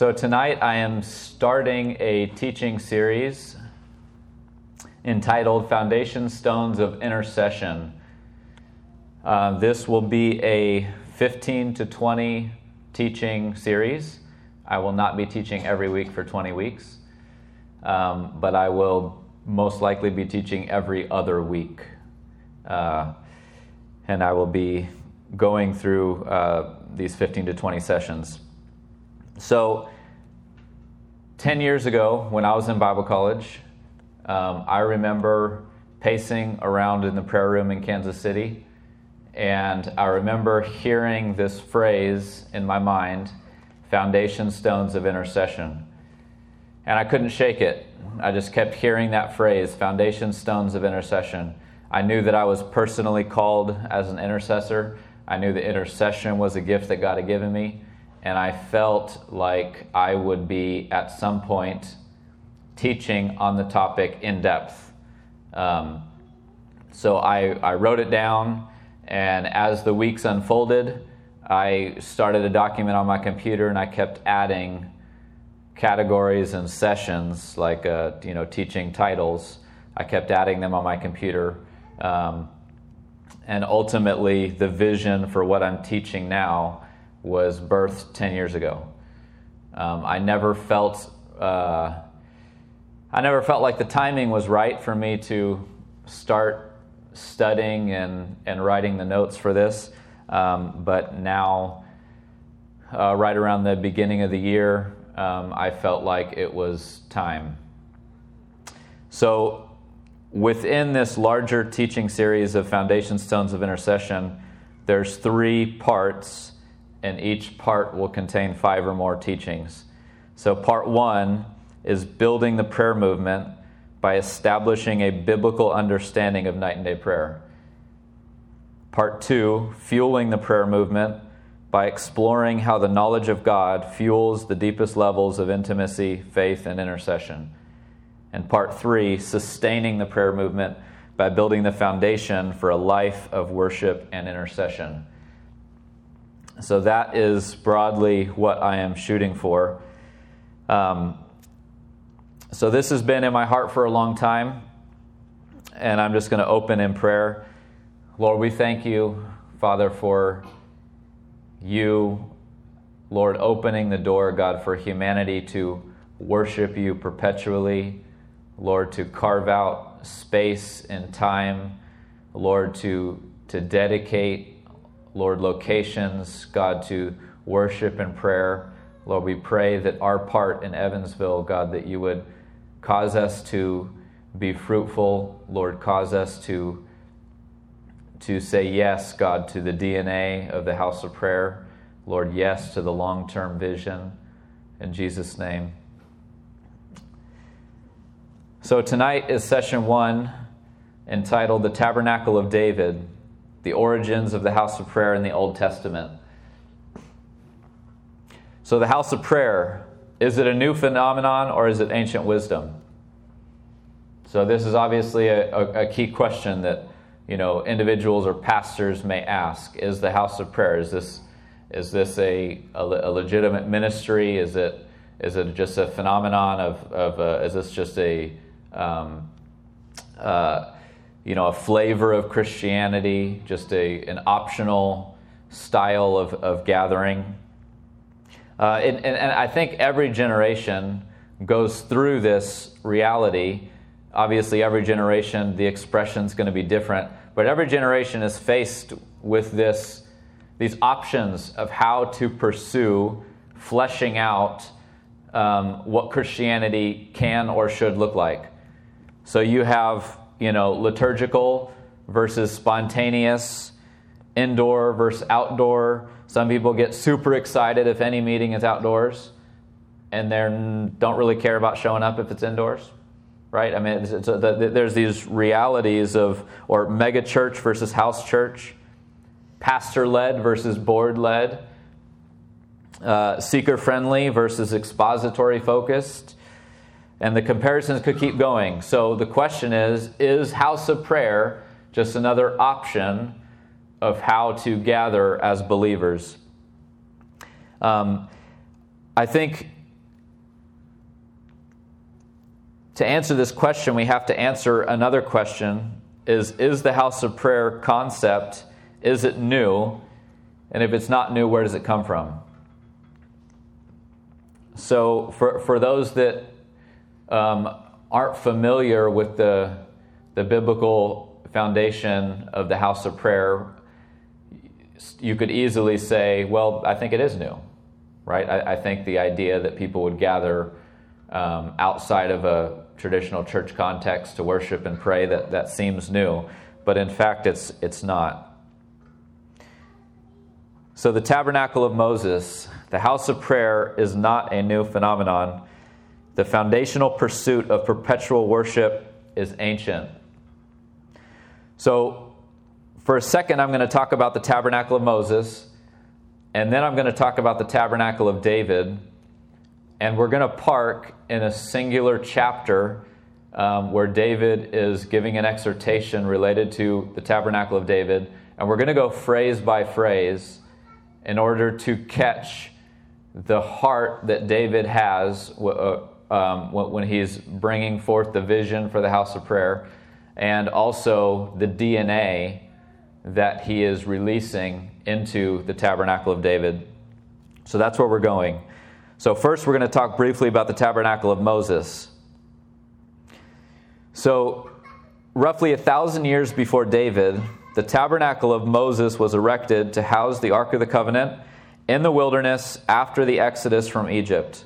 So, tonight I am starting a teaching series entitled Foundation Stones of Intercession. Uh, this will be a 15 to 20 teaching series. I will not be teaching every week for 20 weeks, um, but I will most likely be teaching every other week. Uh, and I will be going through uh, these 15 to 20 sessions. So, 10 years ago, when I was in Bible college, um, I remember pacing around in the prayer room in Kansas City, and I remember hearing this phrase in my mind foundation stones of intercession. And I couldn't shake it. I just kept hearing that phrase foundation stones of intercession. I knew that I was personally called as an intercessor. I knew that intercession was a gift that God had given me and I felt like I would be at some point teaching on the topic in depth. Um, so I, I wrote it down, and as the weeks unfolded, I started a document on my computer and I kept adding categories and sessions, like uh, you know, teaching titles. I kept adding them on my computer. Um, and ultimately, the vision for what I'm teaching now was birthed 10 years ago. Um, I never felt uh, I never felt like the timing was right for me to start studying and, and writing the notes for this. Um, but now, uh, right around the beginning of the year, um, I felt like it was time. So, within this larger teaching series of Foundation Stones of Intercession, there's three parts and each part will contain five or more teachings. So, part one is building the prayer movement by establishing a biblical understanding of night and day prayer. Part two, fueling the prayer movement by exploring how the knowledge of God fuels the deepest levels of intimacy, faith, and intercession. And part three, sustaining the prayer movement by building the foundation for a life of worship and intercession. So that is broadly what I am shooting for. Um, so this has been in my heart for a long time, and I'm just going to open in prayer. Lord, we thank you, Father, for you, Lord, opening the door, God, for humanity to worship you perpetually, Lord, to carve out space and time, Lord, to, to dedicate Lord, locations, God, to worship and prayer. Lord, we pray that our part in Evansville, God, that you would cause us to be fruitful. Lord, cause us to, to say yes, God, to the DNA of the house of prayer. Lord, yes to the long term vision. In Jesus' name. So tonight is session one entitled The Tabernacle of David the origins of the house of prayer in the Old Testament. So, the house of prayer, is it a new phenomenon or is it ancient wisdom? So, this is obviously a, a, a key question that you know individuals or pastors may ask: Is the house of prayer is this is this a, a, a legitimate ministry? Is it is it just a phenomenon of, of uh, is this just a um, uh, you know, a flavor of Christianity, just a, an optional style of, of gathering. Uh, and, and, and I think every generation goes through this reality. Obviously, every generation, the expression is going to be different, but every generation is faced with this, these options of how to pursue fleshing out um, what Christianity can or should look like. So you have you know, liturgical versus spontaneous, indoor versus outdoor. Some people get super excited if any meeting is outdoors and they don't really care about showing up if it's indoors, right? I mean, it's, it's a, the, there's these realities of, or mega church versus house church, pastor led versus board led, uh, seeker friendly versus expository focused. And the comparisons could keep going. So the question is Is house of prayer just another option of how to gather as believers? Um, I think to answer this question, we have to answer another question is is the house of prayer concept is it new and if it's not new where does it come from so for, for those that um, aren't familiar with the, the biblical foundation of the house of prayer, you could easily say, well, I think it is new, right? I, I think the idea that people would gather um, outside of a traditional church context to worship and pray, that, that seems new. But in fact, it's, it's not. So, the tabernacle of Moses, the house of prayer, is not a new phenomenon. The foundational pursuit of perpetual worship is ancient. So, for a second, I'm going to talk about the tabernacle of Moses, and then I'm going to talk about the tabernacle of David. And we're going to park in a singular chapter um, where David is giving an exhortation related to the tabernacle of David. And we're going to go phrase by phrase in order to catch the heart that David has uh, um, when he's bringing forth the vision for the house of prayer, and also the DNA that he is releasing into the tabernacle of David. So that's where we're going. So, first, we're going to talk briefly about the tabernacle of Moses. So, roughly a thousand years before David, the tabernacle of Moses was erected to house the Ark of the Covenant in the wilderness after the exodus from Egypt.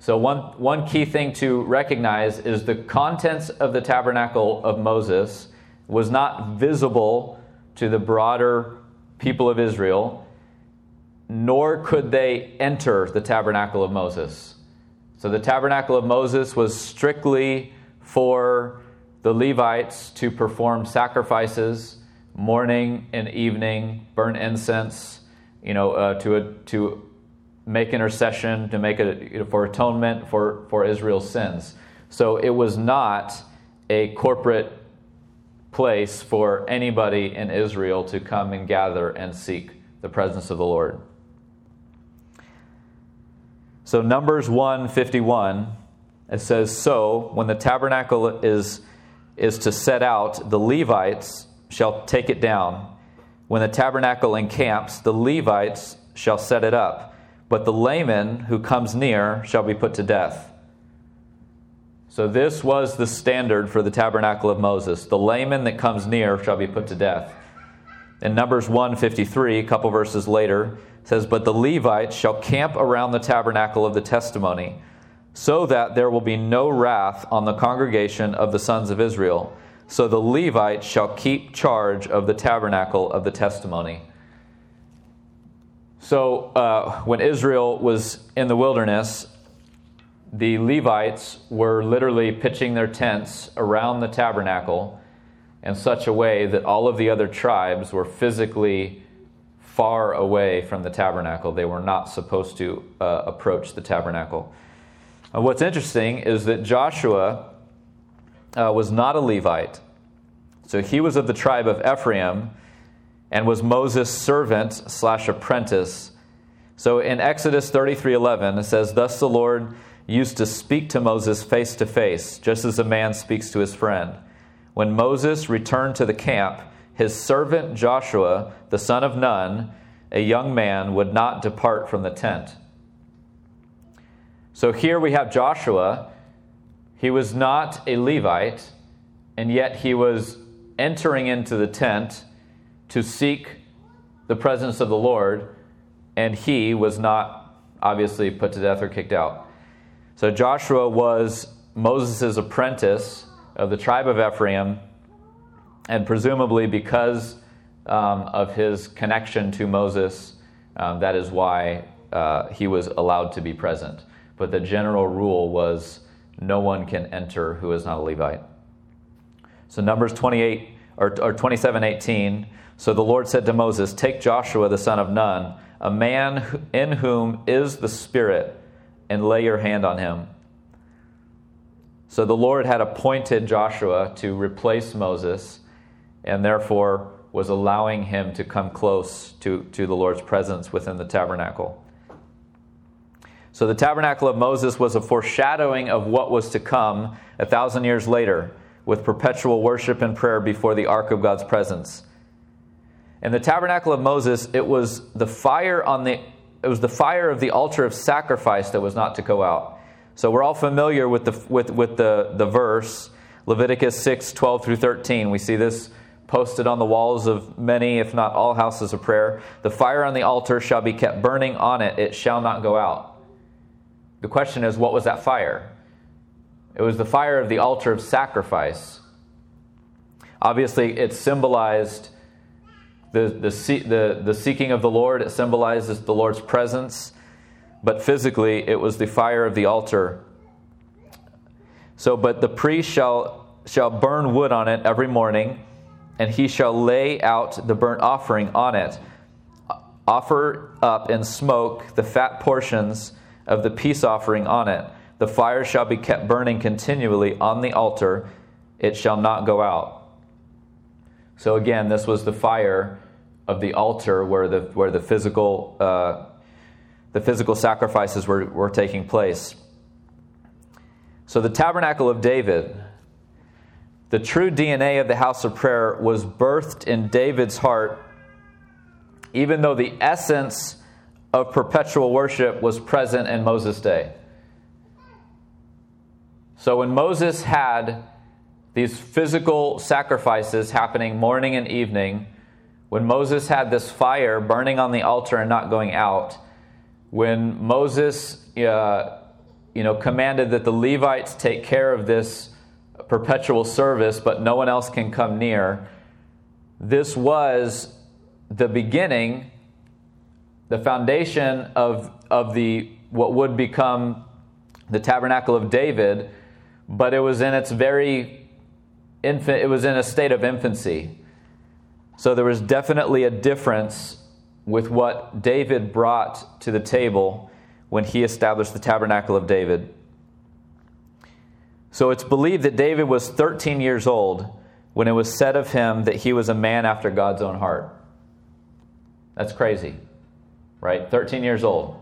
So, one, one key thing to recognize is the contents of the tabernacle of Moses was not visible to the broader people of Israel, nor could they enter the tabernacle of Moses. So, the tabernacle of Moses was strictly for the Levites to perform sacrifices morning and evening, burn incense, you know, uh, to, to make intercession, to make it you know, for atonement for, for Israel's sins. So it was not a corporate place for anybody in Israel to come and gather and seek the presence of the Lord. So Numbers 151 it says so when the tabernacle is is to set out, the Levites shall take it down. When the tabernacle encamps, the Levites shall set it up, but the layman who comes near shall be put to death. So, this was the standard for the tabernacle of Moses. The layman that comes near shall be put to death. In Numbers 153, a couple verses later, says, But the Levites shall camp around the tabernacle of the testimony so that there will be no wrath on the congregation of the sons of Israel. So the Levites shall keep charge of the tabernacle of the testimony. So uh, when Israel was in the wilderness, the Levites were literally pitching their tents around the tabernacle in such a way that all of the other tribes were physically far away from the tabernacle. They were not supposed to uh, approach the tabernacle. Uh, what's interesting is that Joshua uh, was not a Levite. So he was of the tribe of Ephraim and was Moses' servant slash apprentice. So in Exodus 33:11 it says, "Thus the Lord used to speak to Moses face to face, just as a man speaks to his friend. When Moses returned to the camp, his servant Joshua, the son of Nun, a young man, would not depart from the tent." So here we have Joshua. He was not a Levite, and yet he was entering into the tent to seek the presence of the Lord, and he was not obviously put to death or kicked out. So Joshua was Moses' apprentice of the tribe of Ephraim, and presumably because um, of his connection to Moses, um, that is why uh, he was allowed to be present but the general rule was no one can enter who is not a Levite. So Numbers 28 or, or 27 18. So the Lord said to Moses, Take Joshua the son of Nun, a man in whom is the Spirit, and lay your hand on him. So the Lord had appointed Joshua to replace Moses, and therefore was allowing him to come close to, to the Lord's presence within the tabernacle. So the tabernacle of Moses was a foreshadowing of what was to come a thousand years later with perpetual worship and prayer before the ark of God's presence. In the tabernacle of Moses, it was the fire on the it was the fire of the altar of sacrifice that was not to go out. So we're all familiar with the with, with the, the verse, Leviticus 6, 12 through 13. We see this posted on the walls of many, if not all, houses of prayer. The fire on the altar shall be kept burning on it, it shall not go out. The question is, what was that fire? It was the fire of the altar of sacrifice. Obviously, it symbolized the, the, the, the seeking of the Lord, it symbolizes the Lord's presence, but physically, it was the fire of the altar. So, but the priest shall, shall burn wood on it every morning, and he shall lay out the burnt offering on it, offer up in smoke the fat portions of the peace offering on it. The fire shall be kept burning continually on the altar, it shall not go out. So again, this was the fire of the altar where the, where the, physical, uh, the physical sacrifices were, were taking place. So the tabernacle of David, the true DNA of the house of prayer, was birthed in David's heart, even though the essence of perpetual worship was present in Moses' day. So when Moses had these physical sacrifices happening morning and evening, when Moses had this fire burning on the altar and not going out, when Moses uh, you know, commanded that the Levites take care of this perpetual service, but no one else can come near, this was the beginning the foundation of, of the, what would become the tabernacle of David, but it was in its very infant, it was in a state of infancy. So there was definitely a difference with what David brought to the table when he established the tabernacle of David. So it's believed that David was 13 years old when it was said of him that he was a man after God's own heart. That's crazy right? 13 years old.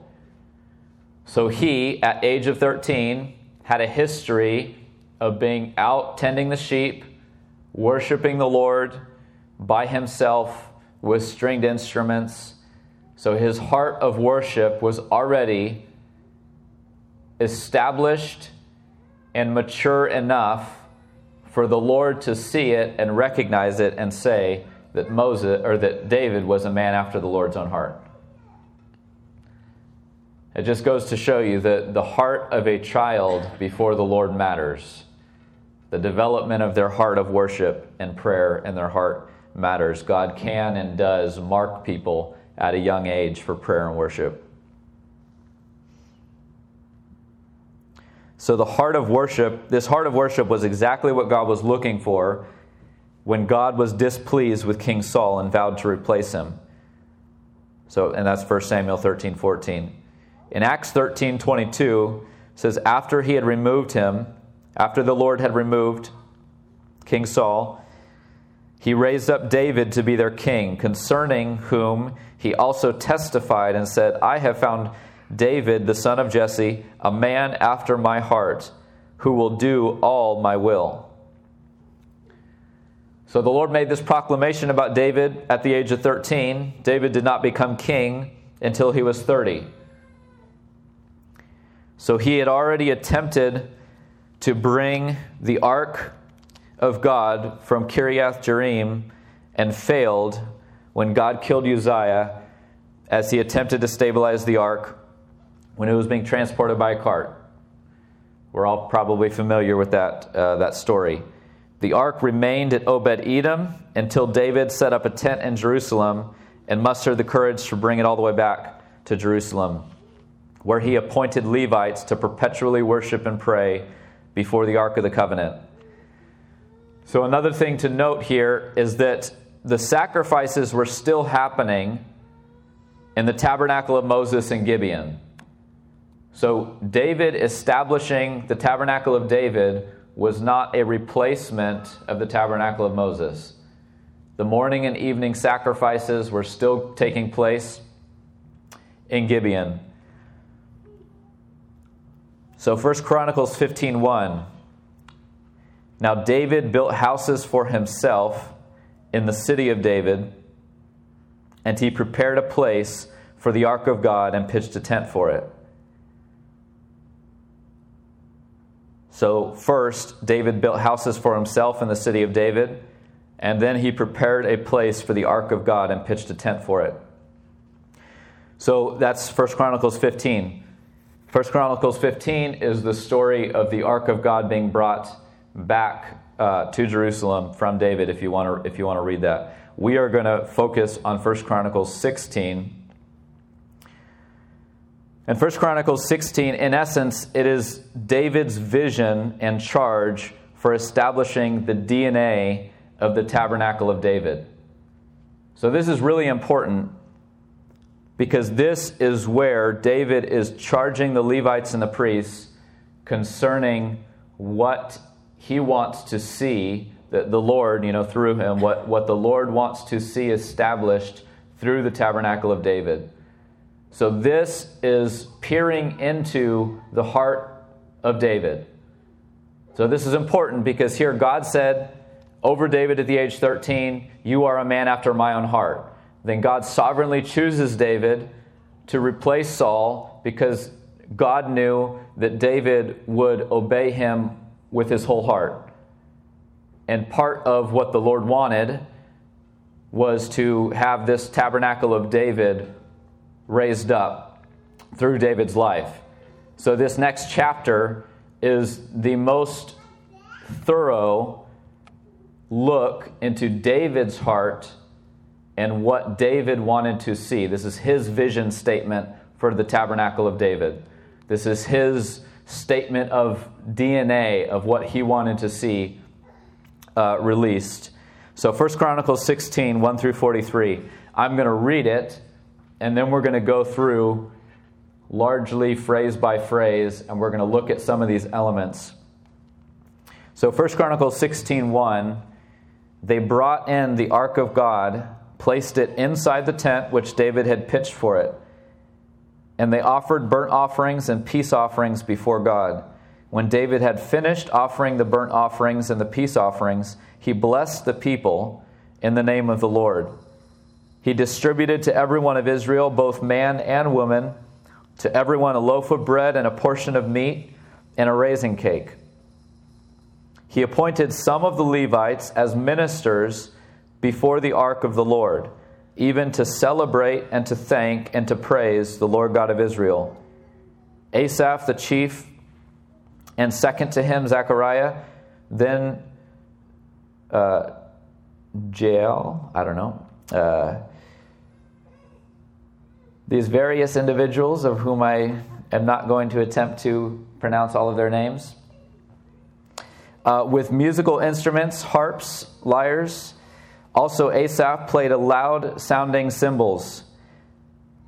So he, at age of 13, had a history of being out tending the sheep, worshiping the Lord by himself with stringed instruments. So his heart of worship was already established and mature enough for the Lord to see it and recognize it and say that Moses or that David was a man after the Lord's own heart. It just goes to show you that the heart of a child before the Lord matters. The development of their heart of worship and prayer and their heart matters. God can and does mark people at a young age for prayer and worship. So, the heart of worship, this heart of worship was exactly what God was looking for when God was displeased with King Saul and vowed to replace him. So, and that's 1 Samuel 13 14. In Acts 13 22, says, After he had removed him, after the Lord had removed King Saul, he raised up David to be their king, concerning whom he also testified and said, I have found David, the son of Jesse, a man after my heart, who will do all my will. So the Lord made this proclamation about David at the age of 13. David did not become king until he was 30. So he had already attempted to bring the ark of God from Kiriath Jearim and failed when God killed Uzziah as he attempted to stabilize the ark when it was being transported by a cart. We're all probably familiar with that, uh, that story. The ark remained at Obed Edom until David set up a tent in Jerusalem and mustered the courage to bring it all the way back to Jerusalem where he appointed Levites to perpetually worship and pray before the Ark of the Covenant. So, another thing to note here is that the sacrifices were still happening in the tabernacle of Moses in Gibeon. So, David establishing the tabernacle of David was not a replacement of the tabernacle of Moses. The morning and evening sacrifices were still taking place in Gibeon. So 1 Chronicles 15:1 Now David built houses for himself in the city of David, and he prepared a place for the ark of God and pitched a tent for it. So, first, David built houses for himself in the city of David, and then he prepared a place for the ark of God and pitched a tent for it. So, that's 1 Chronicles 15. 1 Chronicles 15 is the story of the ark of God being brought back uh, to Jerusalem from David, if you want to, if you want to read that. We are going to focus on 1 Chronicles 16 in 1 Chronicles 16, in essence, it is David's vision and charge for establishing the DNA of the tabernacle of David. So, this is really important because this is where David is charging the Levites and the priests concerning what he wants to see, that the Lord, you know, through him, what, what the Lord wants to see established through the tabernacle of David. So this is peering into the heart of David. So this is important because here God said over David at the age 13, You are a man after my own heart. Then God sovereignly chooses David to replace Saul because God knew that David would obey him with his whole heart. And part of what the Lord wanted was to have this tabernacle of David raised up through David's life. So, this next chapter is the most thorough look into David's heart and what David wanted to see. This is his vision statement for the tabernacle of David. This is his statement of DNA of what he wanted to see uh, released. So 1 Chronicles 16, 1 through 43. I'm going to read it and then we're going to go through largely phrase by phrase, and we're going to look at some of these elements. So 1 Chronicles 16:1, they brought in the ark of God, placed it inside the tent which David had pitched for it, and they offered burnt offerings and peace offerings before God. When David had finished offering the burnt offerings and the peace offerings, he blessed the people in the name of the Lord. He distributed to everyone of Israel, both man and woman, to everyone a loaf of bread and a portion of meat and a raisin cake. He appointed some of the Levites as ministers before the ark of the Lord, even to celebrate and to thank and to praise the Lord God of Israel. Asaph the chief, and second to him Zechariah, then uh, Jael, I don't know. Uh, these various individuals, of whom I am not going to attempt to pronounce all of their names, uh, with musical instruments, harps, lyres. Also, Asaph played a loud sounding cymbals.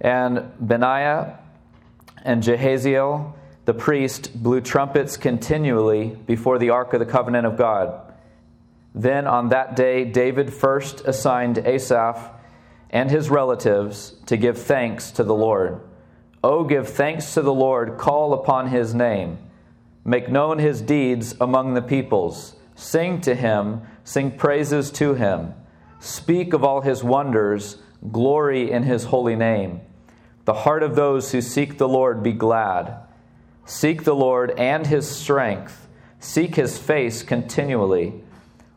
And Benaiah and Jehaziel the priest, blew trumpets continually before the ark of the covenant of God. Then on that day, David first assigned Asaph and his relatives to give thanks to the Lord. Oh, give thanks to the Lord, call upon his name, make known his deeds among the peoples, sing to him, sing praises to him, speak of all his wonders, glory in his holy name. The heart of those who seek the Lord be glad. Seek the Lord and his strength, seek his face continually.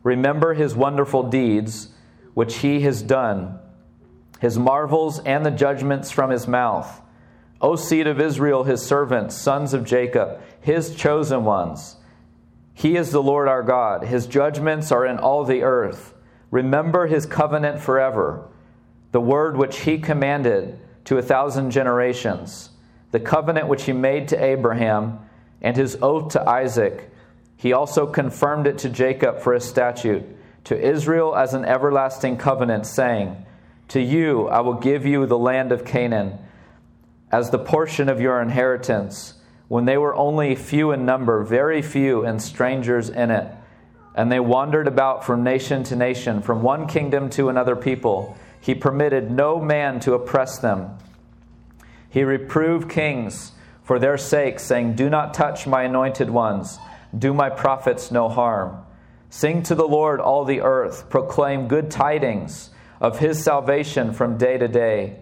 Remember his wonderful deeds, which he has done his marvels and the judgments from his mouth. O seed of Israel, his servants, sons of Jacob, his chosen ones. He is the Lord our God. His judgments are in all the earth. Remember his covenant forever, the word which he commanded to a thousand generations, the covenant which he made to Abraham, and his oath to Isaac. He also confirmed it to Jacob for a statute, to Israel as an everlasting covenant, saying, to you I will give you the land of Canaan as the portion of your inheritance, when they were only few in number, very few, and strangers in it. And they wandered about from nation to nation, from one kingdom to another people. He permitted no man to oppress them. He reproved kings for their sake, saying, Do not touch my anointed ones, do my prophets no harm. Sing to the Lord, all the earth, proclaim good tidings of his salvation from day to day.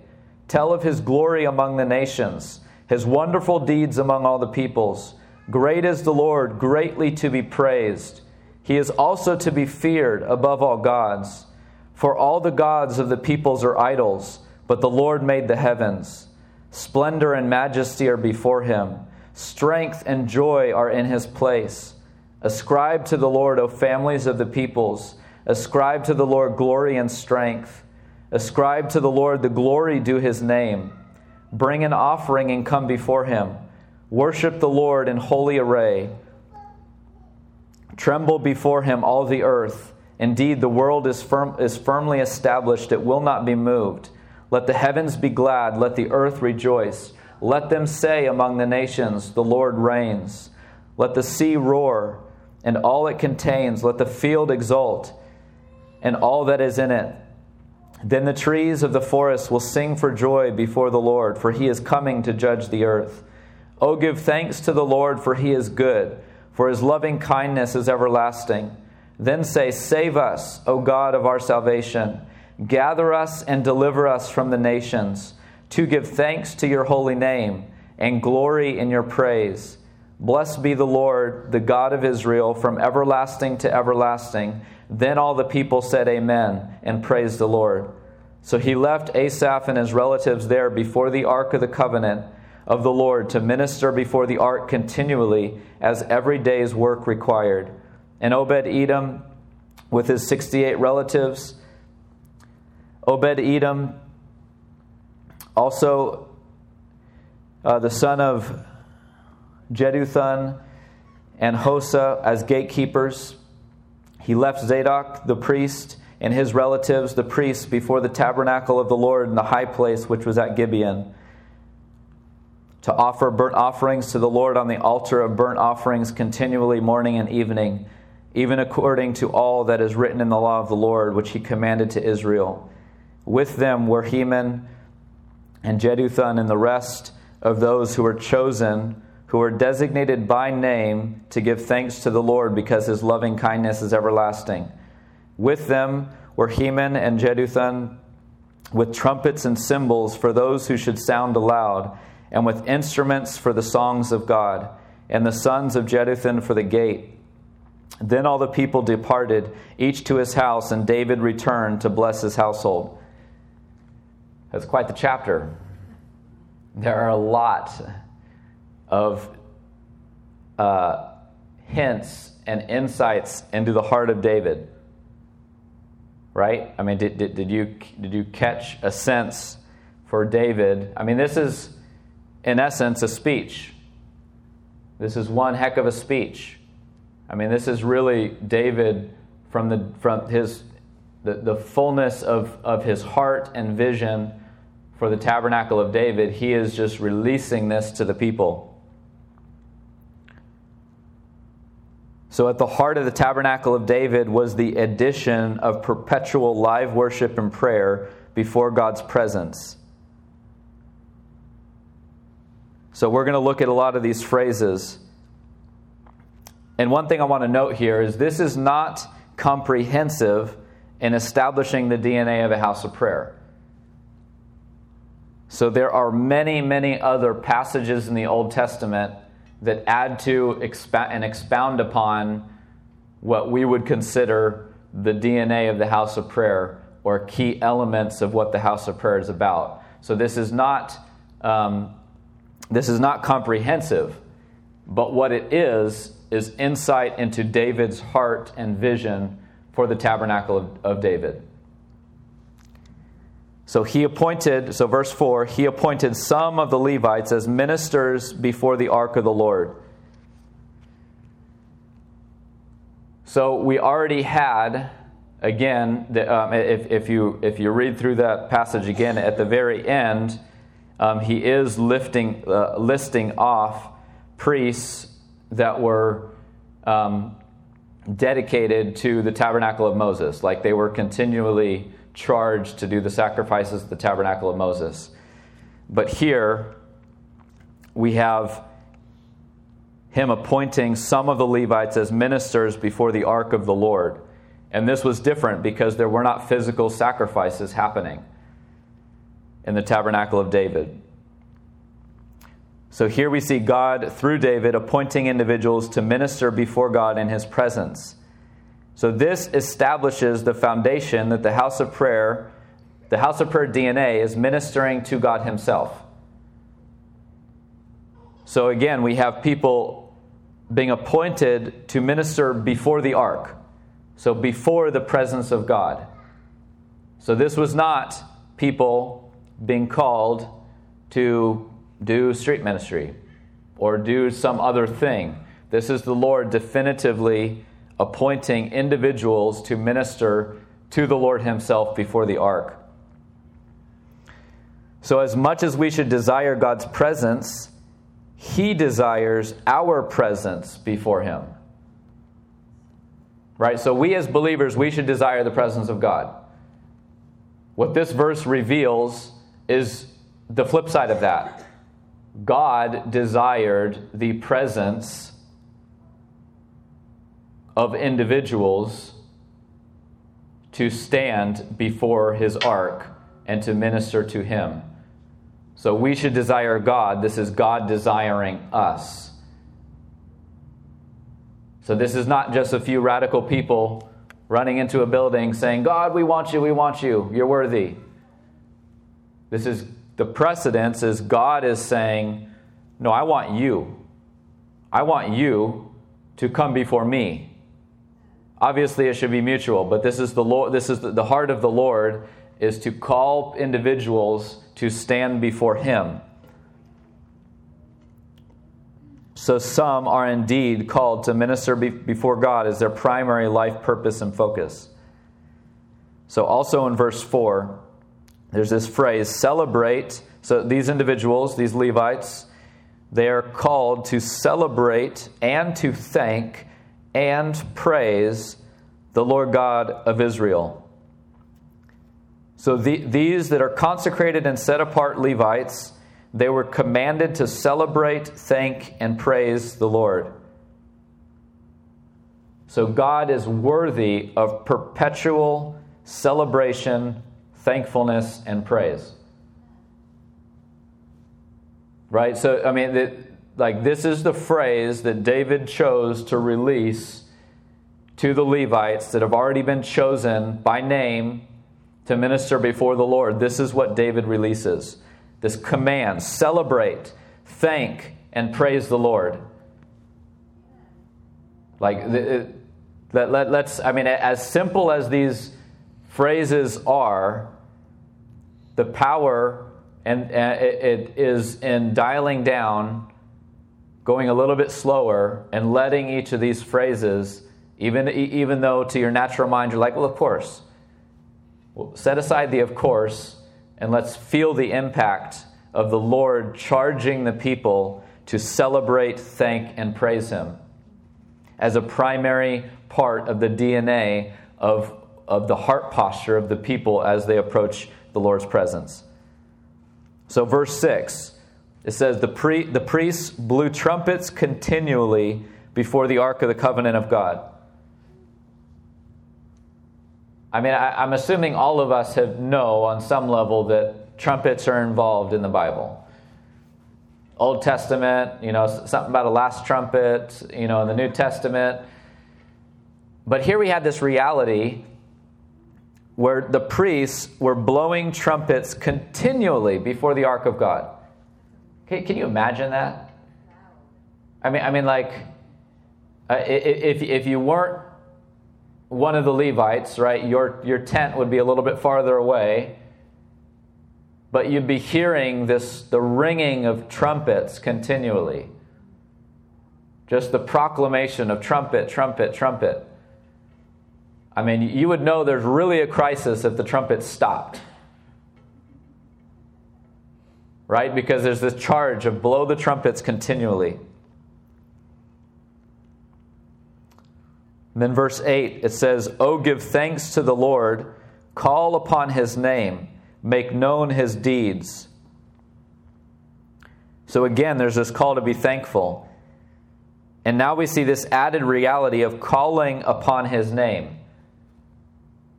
Tell of his glory among the nations, his wonderful deeds among all the peoples. Great is the Lord, greatly to be praised. He is also to be feared above all gods. For all the gods of the peoples are idols, but the Lord made the heavens. Splendor and majesty are before him, strength and joy are in his place. Ascribe to the Lord, O families of the peoples. Ascribe to the Lord glory and strength. Ascribe to the Lord the glory due his name. Bring an offering and come before him. Worship the Lord in holy array. Tremble before him, all the earth. Indeed, the world is, firm, is firmly established, it will not be moved. Let the heavens be glad, let the earth rejoice. Let them say among the nations, The Lord reigns. Let the sea roar, and all it contains. Let the field exult, and all that is in it. Then the trees of the forest will sing for joy before the Lord, for he is coming to judge the earth. O give thanks to the Lord, for he is good, for his loving kindness is everlasting. Then say, Save us, O God of our salvation. Gather us and deliver us from the nations, to give thanks to your holy name and glory in your praise. Blessed be the Lord, the God of Israel, from everlasting to everlasting. Then all the people said, Amen, and praised the Lord. So he left Asaph and his relatives there before the ark of the covenant of the Lord to minister before the ark continually, as every day's work required. And Obed Edom, with his 68 relatives, Obed Edom, also uh, the son of Jeduthun and Hosah as gatekeepers. He left Zadok the priest and his relatives, the priests, before the tabernacle of the Lord in the high place which was at Gibeon, to offer burnt offerings to the Lord on the altar of burnt offerings continually morning and evening, even according to all that is written in the law of the Lord, which he commanded to Israel. With them were Heman and Jeduthun and the rest of those who were chosen, who were designated by name to give thanks to the Lord because his loving kindness is everlasting. With them were Heman and Jeduthun with trumpets and cymbals for those who should sound aloud, and with instruments for the songs of God, and the sons of Jeduthun for the gate. Then all the people departed, each to his house, and David returned to bless his household. That's quite the chapter. There are a lot of uh, hints and insights into the heart of David. Right? I mean, did, did, did, you, did you catch a sense for David? I mean, this is, in essence, a speech. This is one heck of a speech. I mean, this is really David from, the, from his, the, the fullness of, of his heart and vision for the tabernacle of David, he is just releasing this to the people. So, at the heart of the tabernacle of David was the addition of perpetual live worship and prayer before God's presence. So, we're going to look at a lot of these phrases. And one thing I want to note here is this is not comprehensive in establishing the DNA of a house of prayer. So there are many, many other passages in the Old Testament that add to and expound upon what we would consider the DNA of the house of prayer or key elements of what the house of prayer is about. So this is not um, this is not comprehensive, but what it is is insight into David's heart and vision for the tabernacle of, of David. So he appointed, so verse 4, he appointed some of the Levites as ministers before the ark of the Lord. So we already had, again, the, um, if, if, you, if you read through that passage again at the very end, um, he is lifting, uh, listing off priests that were um, dedicated to the tabernacle of Moses. Like they were continually charged to do the sacrifices of the tabernacle of Moses. But here, we have him appointing some of the Levites as ministers before the ark of the Lord. And this was different because there were not physical sacrifices happening in the tabernacle of David. So here we see God, through David, appointing individuals to minister before God in his presence. So this establishes the foundation that the house of prayer, the house of prayer DNA, is ministering to God himself. So again, we have people being appointed to minister before the ark. So before the presence of God. So this was not people being called to do street ministry or do some other thing. This is the Lord definitively appointing individuals to minister to the Lord Himself before the ark. So, as much as we should desire God's presence, He desires our presence before Him. Right? So, we as believers, we should desire the presence of God. What this verse reveals is the flip side of that. God desired the presence of individuals to stand before his ark and to minister to him. So we should desire God. This is God desiring us. So this is not just a few radical people running into a building saying, God, we want you, we want you, you're worthy. This is the precedence is God is saying, No, I want you. I want you to come before me. Obviously, it should be mutual, but this is the Lord, this is the, heart of the Lord is to call individuals to stand before Him. So some are indeed called to minister be- before God as their primary life purpose and focus. So also in verse 4, there's this phrase celebrate. So these individuals, these Levites, they are called to celebrate and to thank and praise the Lord God of Israel. So the, these that are consecrated and set apart Levites, they were commanded to celebrate, thank, and praise the Lord. So God is worthy of perpetual celebration thankfulness and praise. Right? So, I mean, the, like, this is the phrase that David chose to release to the Levites that have already been chosen by name to minister before the Lord. This is what David releases this command celebrate, thank, and praise the Lord. Like, let, let, let's, I mean, as simple as these phrases are, the power and, and it, it is in dialing down, going a little bit slower, and letting each of these phrases, even, even though to your natural mind you're like, well, of course. Well, set aside the of course, and let's feel the impact of the Lord charging the people to celebrate, thank, and praise Him as a primary part of the DNA of, of the heart posture of the people as they approach the Lord's presence. So, verse 6, it says, the, pre- the priests blew trumpets continually before the ark of the covenant of God. I mean, I, am assuming all of us have know on some level that trumpets are involved in the Bible. Old Testament, you know, something about a last trumpet, you know, in the New Testament. But here we have this reality where the priests were blowing trumpets continually before the ark of God. Okay, can you imagine that? I mean, I mean, like, uh, if if you weren't one of the Levites, right, your your tent would be a little bit farther away, but you'd be hearing this the ringing of trumpets continually. Just the proclamation of trumpet, trumpet, trumpet. I mean, you would know there's really a crisis if the trumpet stopped. Right? Because there's this charge of blow the trumpets continually. And then, verse 8, it says, Oh, give thanks to the Lord, call upon his name, make known his deeds. So again, there's this call to be thankful. And now we see this added reality of calling upon his name.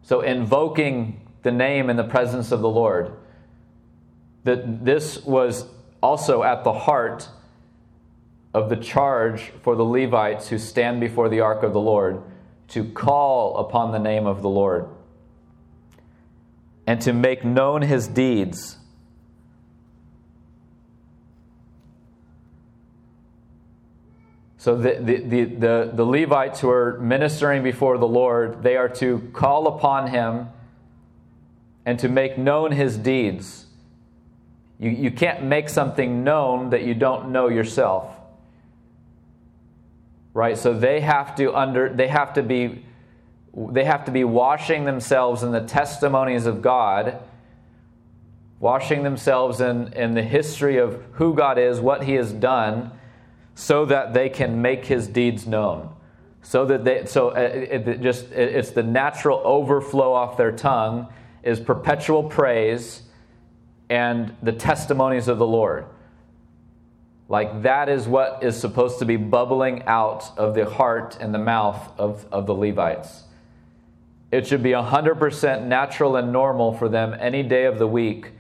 So invoking the name in the presence of the Lord. That this was also at the heart of the charge for the Levites who stand before the ark of the Lord to call upon the name of the Lord and to make known his deeds. So the, the, the, the, Levites who are ministering before the Lord, they are to call upon him and to make known his deeds. You, you can't make something known that you don't know yourself. Right? So they have to under they have to be they have to be washing themselves in the testimonies of God, washing themselves in, in the history of who God is, what He has done, so that they can make his deeds known. So that they so uh, it, it just it, it's the natural overflow off their tongue is perpetual praise and the testimonies of the lord. Like that is what is supposed to be bubbling out of the heart and the mouth of, of the levites. It should be 100% natural and normal for them any day of the week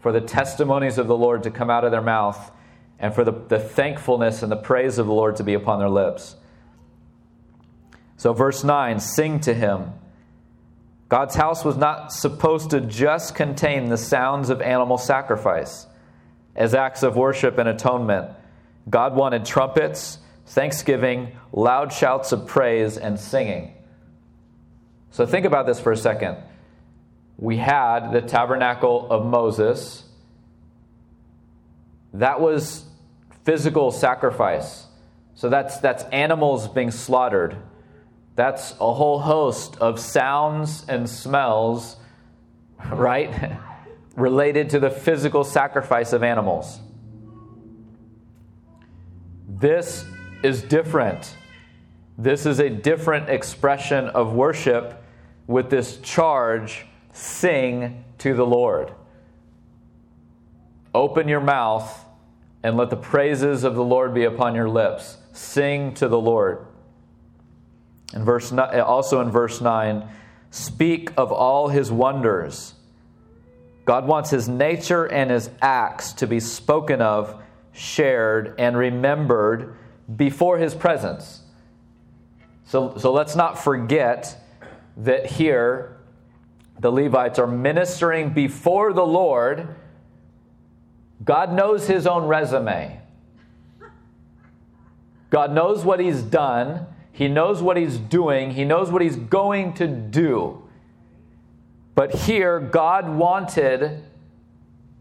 for the testimonies of the lord to come out of their mouth and for the, the thankfulness and the praise of the Lord to be upon their lips. So, verse 9 sing to him. God's house was not supposed to just contain the sounds of animal sacrifice as acts of worship and atonement. God wanted trumpets, thanksgiving, loud shouts of praise, and singing. So, think about this for a second. We had the tabernacle of Moses. That was physical sacrifice. So that's, that's animals being slaughtered. That's a whole host of sounds and smells, right? Related to the physical sacrifice of animals. This is different. This is a different expression of worship with this charge sing to the Lord. Open your mouth and let the praises of the Lord be upon your lips. Sing to the Lord. And verse also in verse 9, speak of all his wonders. God wants his nature and his acts to be spoken of, shared, and remembered before his presence. So, so let's not forget that here the Levites are ministering before the Lord God knows his own resume. God knows what he's done. He knows what he's doing. He knows what he's going to do. But here, God wanted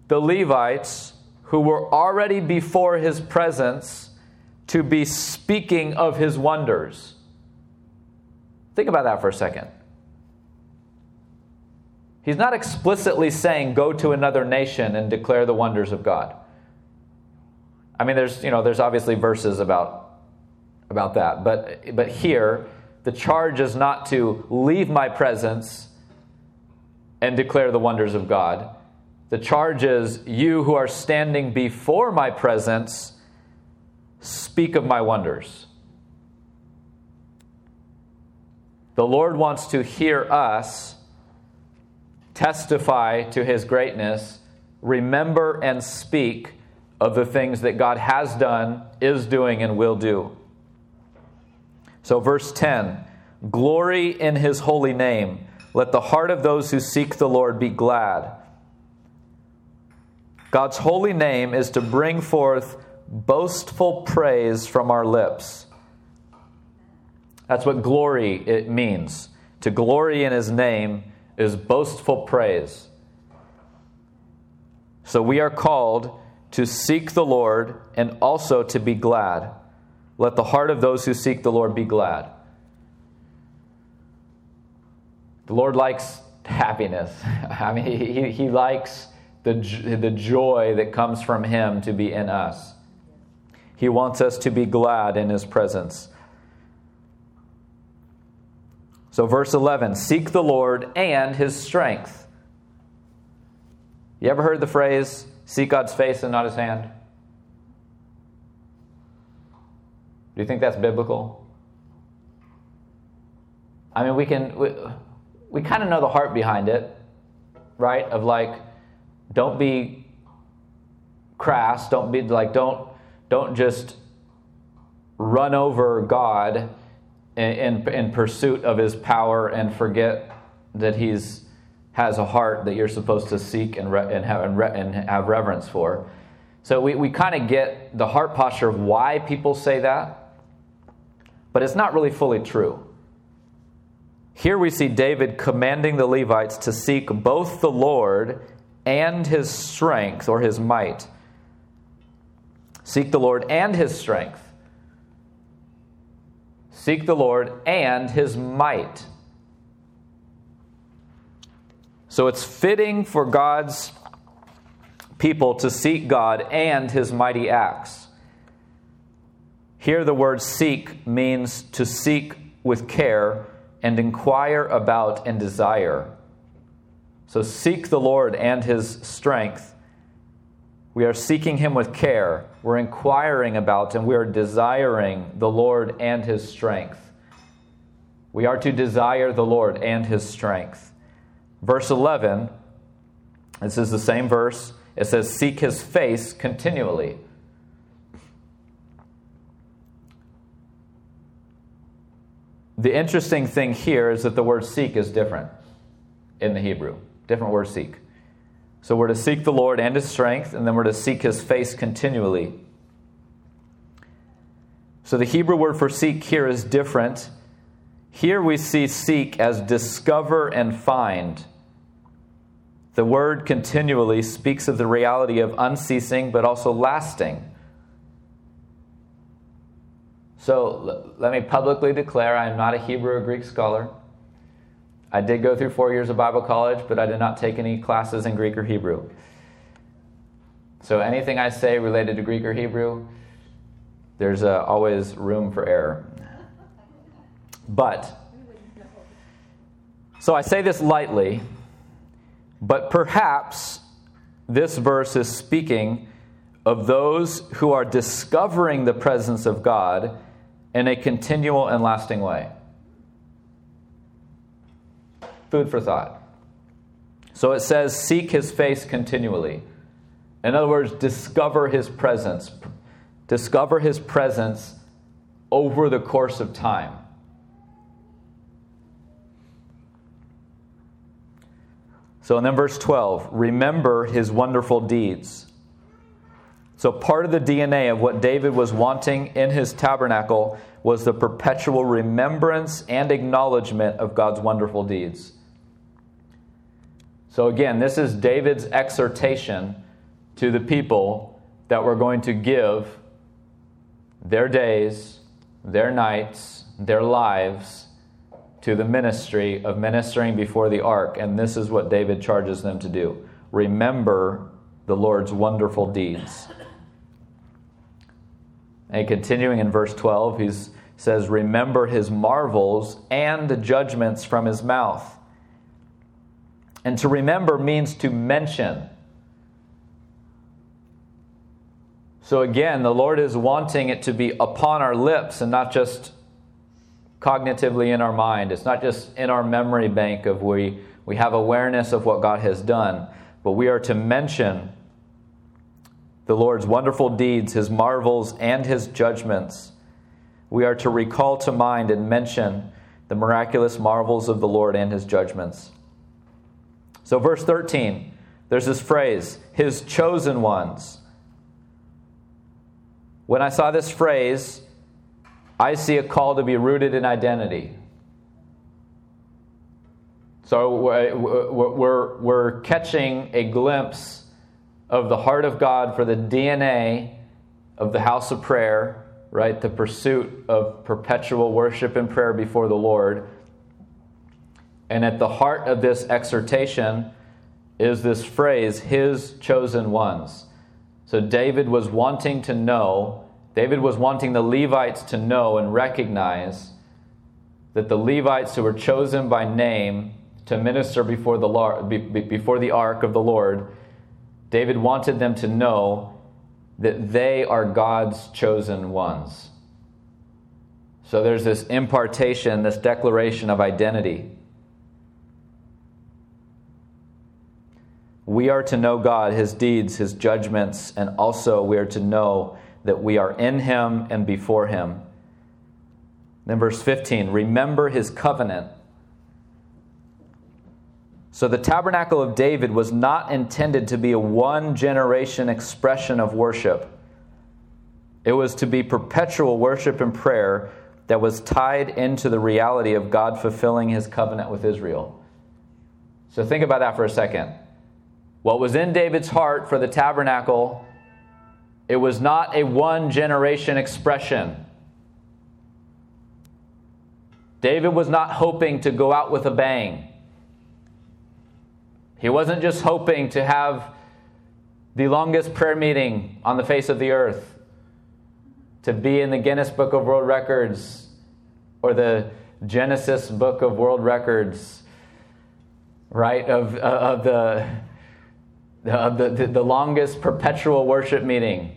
the Levites, who were already before his presence, to be speaking of his wonders. Think about that for a second. He's not explicitly saying go to another nation and declare the wonders of God. I mean, there's you know there's obviously verses about about that, but but here the charge is not to leave my presence and declare the wonders of God. The charge is you who are standing before my presence, speak of my wonders. The Lord wants to hear us testify to his greatness, remember and speak of the things that God has done, is doing, and will do. So, verse 10 Glory in his holy name. Let the heart of those who seek the Lord be glad. God's holy name is to bring forth boastful praise from our lips. That's what glory it means. To glory in his name is boastful praise. So we are called to seek the Lord and also to be glad. Let the heart of those who seek the Lord be glad. The Lord likes happiness. I mean, he, he likes the, the joy that comes from Him to be in us. He wants us to be glad in His presence. So, verse 11 seek the Lord and his strength. You ever heard the phrase, seek God's face and not his hand? Do you think that's biblical? I mean, we can, we, we kind of know the heart behind it, right? Of like, don't be crass, don't be like, don't, don't just run over God in, in, pursuit of his power and forget that he's has a heart that you're supposed to seek and, re- and, have, and, re- and have reverence for. So we, we kind of get the heart posture of why people say that, but it's not really fully true. Here we see David commanding the Levites to seek both the Lord and his strength or his might. Seek the Lord and his strength. Seek the Lord and his might. So it's fitting for God's people to seek God and his mighty acts. Here, the word seek means to seek with care and inquire about and desire. So, seek the Lord and his strength. We are seeking him with care. We're inquiring about and we are desiring the Lord and his strength. We are to desire the Lord and his strength. Verse 11, this is the same verse. It says, Seek his face continually. The interesting thing here is that the word seek is different in the Hebrew. Different word seek. So we're to seek the Lord and his strength, and then we're to seek his face continually. So the Hebrew word for seek here is different. Here we see seek as discover and find. The word continually speaks of the reality of unceasing but also lasting. So let me publicly declare I am not a Hebrew or Greek scholar. I did go through four years of Bible college, but I did not take any classes in Greek or Hebrew. So anything I say related to Greek or Hebrew, there's uh, always room for error. But, so I say this lightly but perhaps this verse is speaking of those who are discovering the presence of God in a continual and lasting way. Food for thought. So it says, seek his face continually. In other words, discover his presence. Discover his presence over the course of time. So, and then verse 12 remember his wonderful deeds. So, part of the DNA of what David was wanting in his tabernacle was the perpetual remembrance and acknowledgement of God's wonderful deeds. So, again, this is David's exhortation to the people that were going to give their days, their nights, their lives to the ministry of ministering before the ark. And this is what David charges them to do remember the Lord's wonderful deeds. And continuing in verse 12, he says, Remember his marvels and the judgments from his mouth. And to remember means to mention. So again, the Lord is wanting it to be upon our lips and not just cognitively in our mind. It's not just in our memory bank of we, we have awareness of what God has done, but we are to mention the Lord's wonderful deeds, his marvels, and his judgments. We are to recall to mind and mention the miraculous marvels of the Lord and his judgments. So, verse 13, there's this phrase, his chosen ones. When I saw this phrase, I see a call to be rooted in identity. So we're, we're, catching a glimpse of the heart of God for the DNA of the house of prayer, right? The pursuit of perpetual worship and prayer before the Lord. And at the heart of this exhortation is this phrase, his chosen ones. So David was wanting to know David was wanting the Levites to know and recognize that the Levites who were chosen by name to minister before the, before the ark of the Lord, David wanted them to know that they are God's chosen ones. So there's this impartation, this declaration of identity. We are to know God, His deeds, His judgments, and also we are to know that we are in Him and before Him. Then, verse 15 remember His covenant. So, the tabernacle of David was not intended to be a one generation expression of worship. It was to be perpetual worship and prayer that was tied into the reality of God fulfilling his covenant with Israel. So, think about that for a second. What was in David's heart for the tabernacle, it was not a one generation expression. David was not hoping to go out with a bang. He wasn't just hoping to have the longest prayer meeting on the face of the earth, to be in the Guinness Book of World Records or the Genesis Book of World Records, right? Of, of the Uh, the, the, the longest perpetual worship meeting.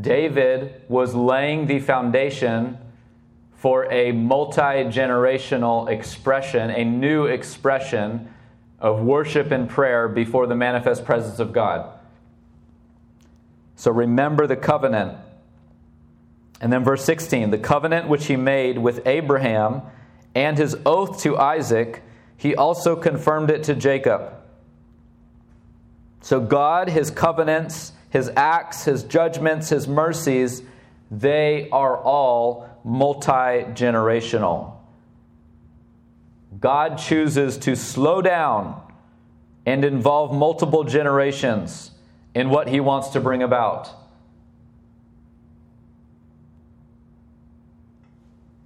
David was laying the foundation for a multi generational expression, a new expression of worship and prayer before the manifest presence of God. So remember the covenant. And then verse 16 the covenant which he made with Abraham and his oath to Isaac, he also confirmed it to Jacob. So, God, His covenants, His acts, His judgments, His mercies, they are all multi generational. God chooses to slow down and involve multiple generations in what He wants to bring about.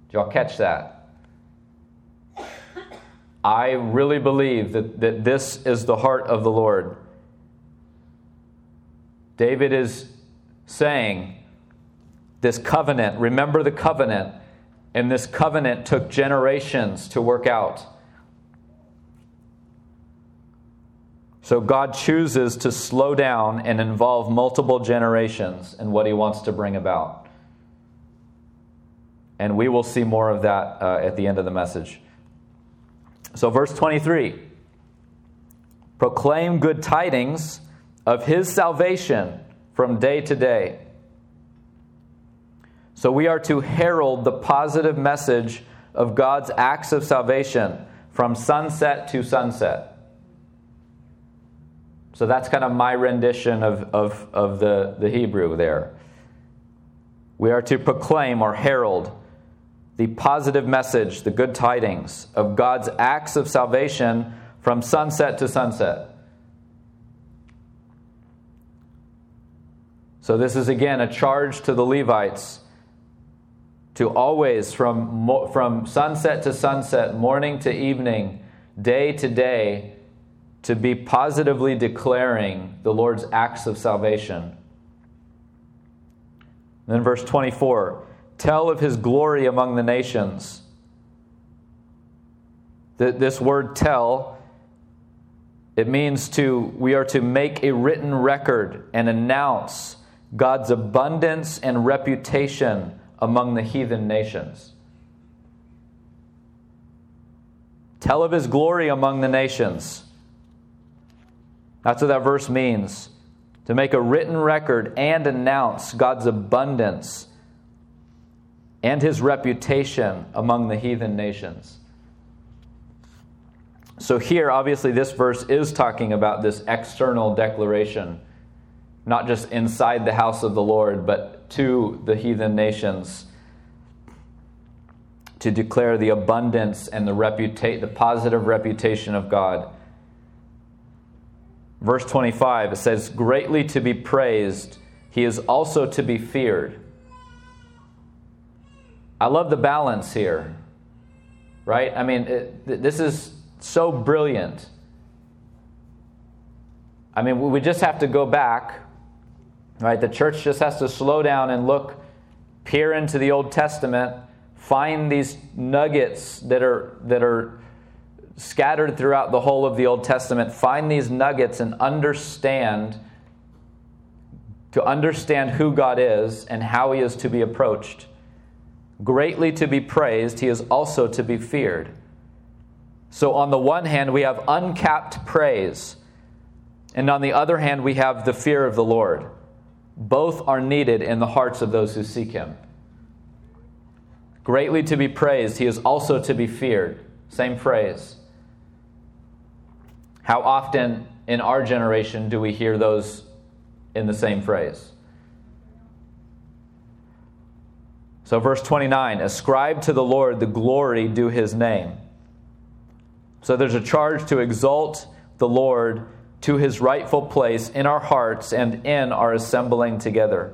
Did y'all catch that? I really believe that, that this is the heart of the Lord. David is saying, This covenant, remember the covenant, and this covenant took generations to work out. So God chooses to slow down and involve multiple generations in what he wants to bring about. And we will see more of that uh, at the end of the message. So, verse 23 proclaim good tidings of his salvation from day to day. So we are to herald the positive message of God's acts of salvation from sunset to sunset. So that's kind of my rendition of, of, of the, the Hebrew there. We are to proclaim or herald the positive message, the good tidings of God's acts of salvation from sunset to sunset. So, this is again a charge to the Levites to always, from, from sunset to sunset, morning to evening, day to day, to be positively declaring the Lord's acts of salvation. then, verse 24 tell of his glory among the nations. This word tell, it means to, we are to make a written record and announce God's abundance and reputation among the heathen nations. Tell of his glory among the nations. That's what that verse means. To make a written record and announce God's abundance and his reputation among the heathen nations. So, here, obviously, this verse is talking about this external declaration not just inside the house of the Lord, but to the heathen nations to declare the abundance and the reputa- the positive reputation of God. Verse 25 it says greatly to be praised, he is also to be feared. I love the balance here. Right? I mean, it, this is so brilliant. I mean, we just have to go back Right? The church just has to slow down and look, peer into the Old Testament, find these nuggets that are that are scattered throughout the whole of the Old Testament, find these nuggets and understand to understand who God is and how he is to be approached. greatly to be praised, he is also to be feared. So, on the one hand, we have uncapped praise, and on the other hand, we have the fear of the Lord. Both are needed in the hearts of those who seek him. Greatly to be praised, he is also to be feared. Same phrase. How often in our generation do we hear those in the same phrase? So, verse 29 Ascribe to the Lord the glory due his name. So, there's a charge to exalt the Lord to his rightful place in our hearts and in our assembling together.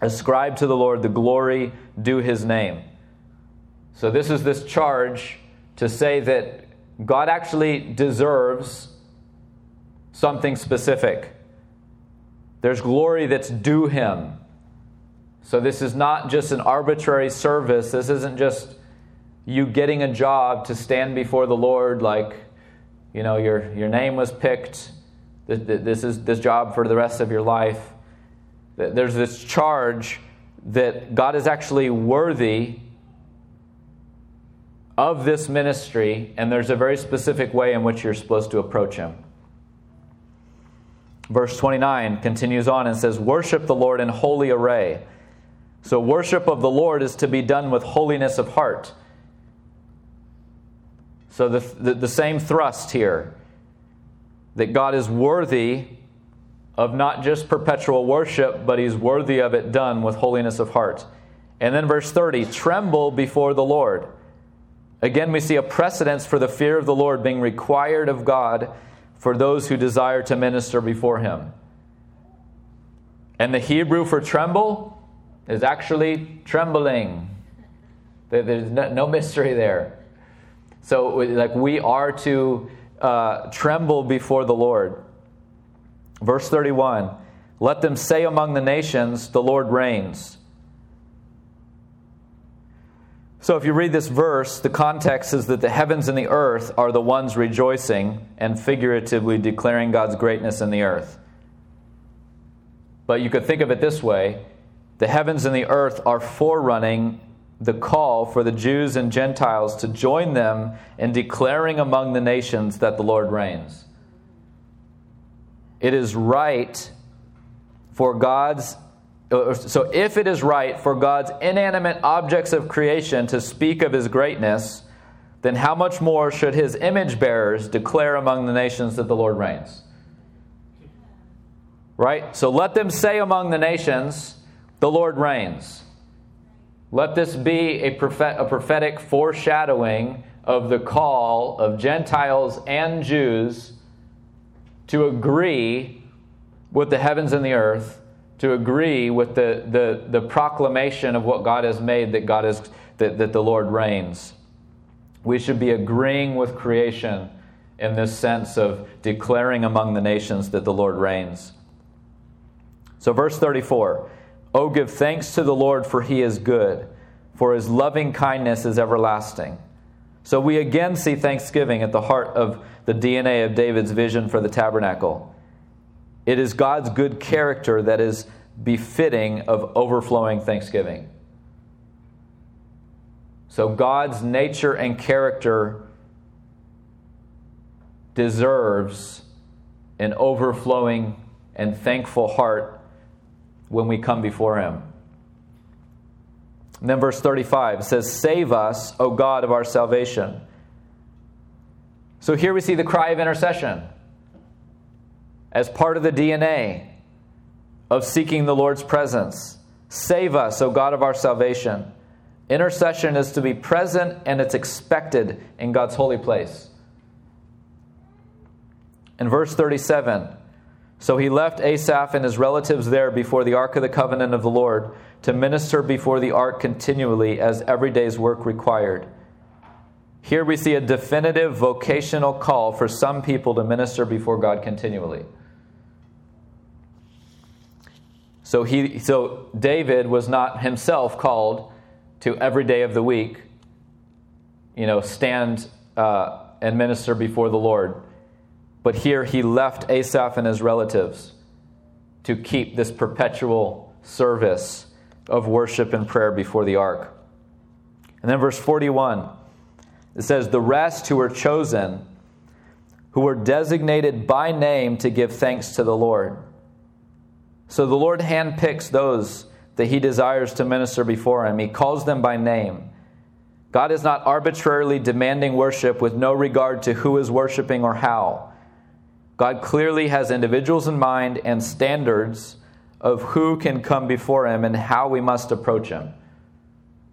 Ascribe to the Lord the glory due his name. So, this is this charge to say that God actually deserves something specific. There's glory that's due him. So this is not just an arbitrary service. This isn't just you getting a job to stand before the Lord like, you know, your, your name was picked. This is this job for the rest of your life. There's this charge that God is actually worthy of this ministry, and there's a very specific way in which you're supposed to approach Him. Verse 29 continues on and says, Worship the Lord in holy array. So, worship of the Lord is to be done with holiness of heart. So, the, the, the, same thrust here that God is worthy of not just perpetual worship, but He's worthy of it done with holiness of heart. And then, verse 30 tremble before the Lord. Again, we see a precedence for the fear of the Lord being required of God for those who desire to minister before Him. And the Hebrew for tremble is actually trembling. There's no mystery there. So, like, we are to uh, tremble before the Lord. Verse 31 Let them say among the nations, The Lord reigns. So, if you read this verse, the context is that the heavens and the earth are the ones rejoicing and figuratively declaring God's greatness in the earth. But you could think of it this way the heavens and the earth are forerunning the call for the Jews and Gentiles to join them in declaring among the nations that the Lord reigns. It is right for God's uh, so if it is right for God's inanimate objects of creation to speak of his greatness, then how much more should his image bearers declare among the nations that the Lord reigns? Right? So let them say among the nations, the Lord reigns. Let this be a, prophet, a prophetic foreshadowing of the call of Gentiles and Jews to agree with the heavens and the earth, to agree with the, the, the proclamation of what God has made that God is that, that the Lord reigns. We should be agreeing with creation in this sense of declaring among the nations that the Lord reigns. So, verse 34 Oh, give thanks to the Lord, for he is good, for his loving kindness is everlasting. So we again see thanksgiving at the heart of the DNA of David's vision for the tabernacle. It is God's good character that is befitting of overflowing thanksgiving. So God's nature and character deserves an overflowing and thankful heart when we come before Him. And then verse 35 says, Save us, O God of our salvation. So here we see the cry of intercession as part of the DNA of seeking the Lord's presence. Save us, O God of our salvation. Intercession is to be present and it's expected in God's holy place. In verse 37, so he left Asaph and his relatives there before the ark of the covenant of the Lord to minister before the ark continually as every day's work required. Here we see a definitive vocational call for some people to minister before God continually. So, he, so David was not himself called to every day of the week, you know, stand uh, and minister before the Lord. But here he left Asaph and his relatives to keep this perpetual service of worship and prayer before the ark. And then verse 41, it says, The rest who were chosen, who were designated by name to give thanks to the Lord. So the Lord handpicks those that he desires to minister before him. He calls them by name. God is not arbitrarily demanding worship with no regard to who is worshiping or how. God clearly has individuals in mind and standards of who can come before him and how we must approach him.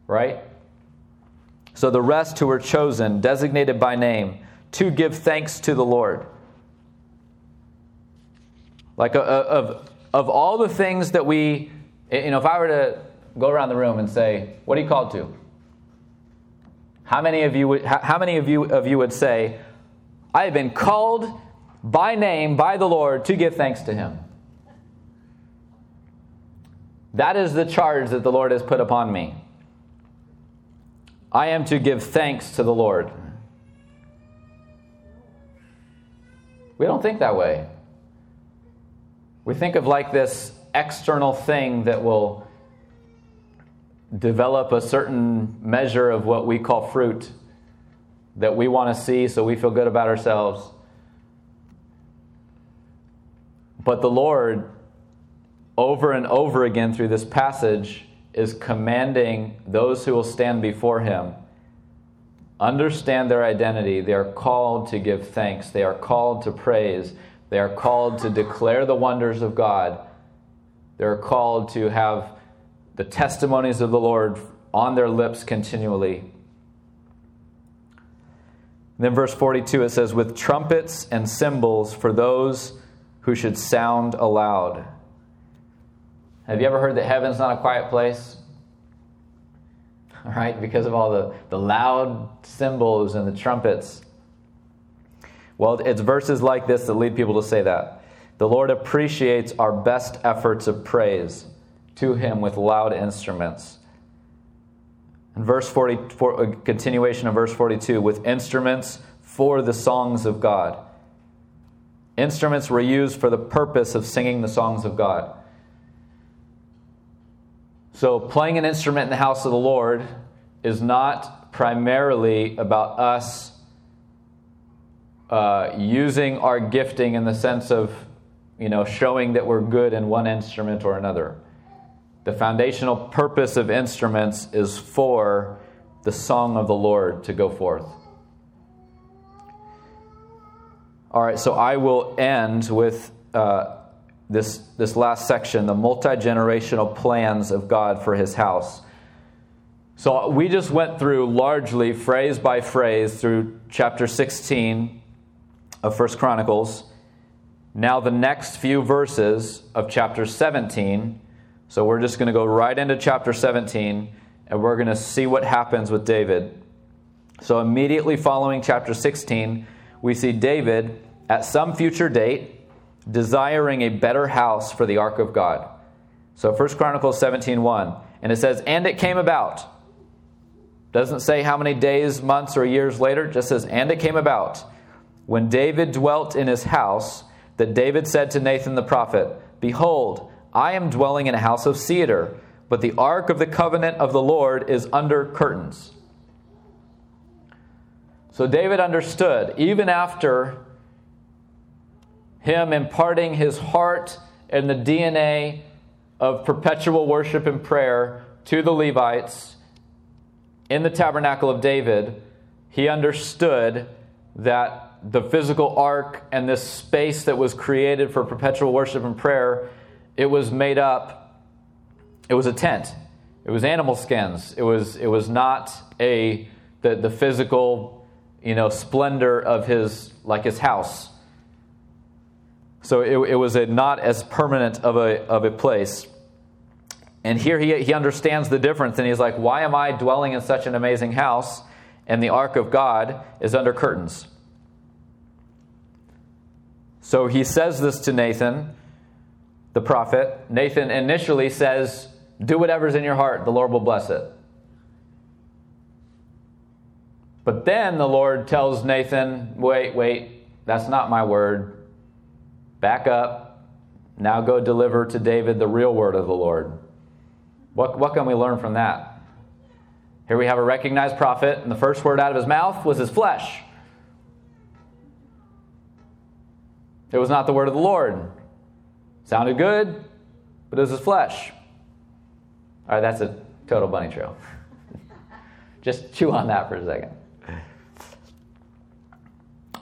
Right? So the rest who were chosen, designated by name, to give thanks to the Lord. Like a, a, of, of all the things that we you know, if I were to go around the room and say, "What are you called to?" How many of you would, how many of you of you would say, "I have been called by name by the Lord to give thanks to him." That is the charge that the Lord has put upon me. I am to give thanks to the Lord. We don't think that way. We think of like this external thing that will develop a certain measure of what we call fruit that we want to see so we feel good about ourselves. But the Lord, over and over again through this passage, is commanding those who will stand before Him understand their identity. They are called to give thanks, they are called to praise, they are called to declare the wonders of God they're called to have the testimonies of the Lord on their lips continually. Then, verse 42, it says, with trumpets and cymbals for those who should sound aloud. Have you ever heard that heaven's not a quiet place? All right, because of all the, the loud cymbals and the trumpets. Well, it's verses like this that lead people to say that. The Lord appreciates our best efforts of praise to Him with loud instruments. And verse 44, a continuation of verse 42, with instruments for the songs of God. Instruments were used for the purpose of singing the songs of God. So, playing an instrument in the house of the Lord is not primarily about us uh, using our gifting in the sense of you know, showing that we're good in one instrument or another. The foundational purpose of instruments is for the song of the Lord to go forth. All right, so I will end with uh, this, this last section the multi generational plans of God for his house. So we just went through largely phrase by phrase through chapter 16 of First Chronicles. Now, the next few verses of chapter 17, so we're just going to go right into chapter 17 and we're going to see what happens with David. So, immediately following chapter 16, we see David at some future date desiring a better house for the ark of God. So 1 Chronicles 17:1, and it says, "And it came about." Doesn't say how many days, months, or years later, just says, "And it came about when David dwelt in his house that David said to Nathan the prophet, Behold, I am dwelling in a house of cedar, but the ark of the covenant of the Lord is under curtains. So David understood, even after him imparting his heart and the DNA of perpetual worship and prayer to the Levites in the tabernacle of David, he understood that the physical ark and this space that was created for perpetual worship and prayer, it was made up, it was a tent. It was animal skins. It was, it was not a, the, the physical, you know, splendor of his, like his house. So it, it was a not as permanent of a, of a place. And here he, he understands the difference and he's like, why am I dwelling in such an amazing house and the ark of God is under curtains? So he says this to Nathan, the prophet. Nathan initially says, Do whatever's in your heart, the Lord will bless it. But then the Lord tells Nathan, Wait, wait, that's not my word. Back up. Now go deliver to David the real word of the Lord. What, what can we learn from that? Here we have a recognized prophet, and the first word out of his mouth was his flesh. It was not the word of the Lord. Sounded good, but it was his flesh. All right, that's a total bunny trail. Just chew on that for a second.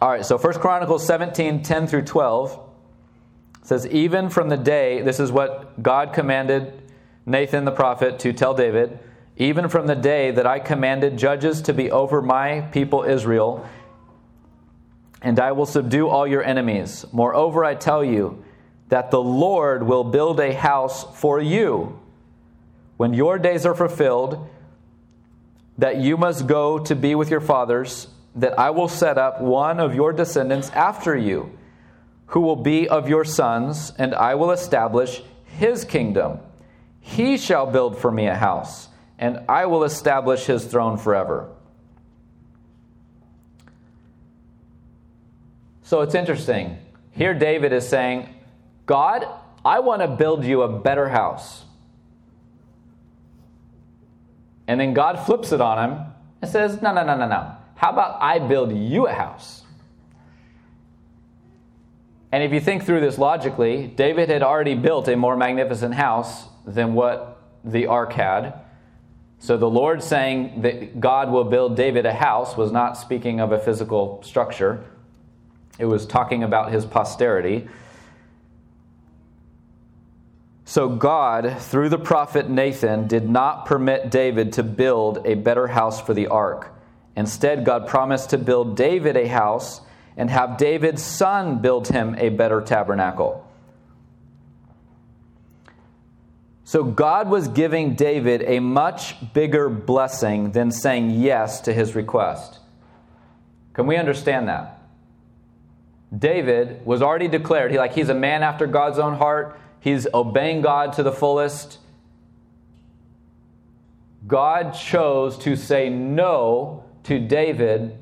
All right, so First Chronicles 17, 10 through 12 says, Even from the day, this is what God commanded Nathan the prophet to tell David, even from the day that I commanded judges to be over my people Israel, and I will subdue all your enemies. Moreover, I tell you that the Lord will build a house for you when your days are fulfilled, that you must go to be with your fathers, that I will set up one of your descendants after you, who will be of your sons, and I will establish his kingdom. He shall build for me a house, and I will establish his throne forever. So it's interesting. Here, David is saying, God, I want to build you a better house. And then God flips it on him and says, No, no, no, no, no. How about I build you a house? And if you think through this logically, David had already built a more magnificent house than what the ark had. So the Lord saying that God will build David a house was not speaking of a physical structure, it was talking about his posterity. So God, through the prophet Nathan, did not permit David to build a better house for the ark. Instead, God promised to build David a house and have David's son build him a better tabernacle. So God was giving David a much bigger blessing than saying yes to his request. Can we understand that? David was already declared, he like he's a man after God's own heart. He's obeying God to the fullest. God chose to say no to David,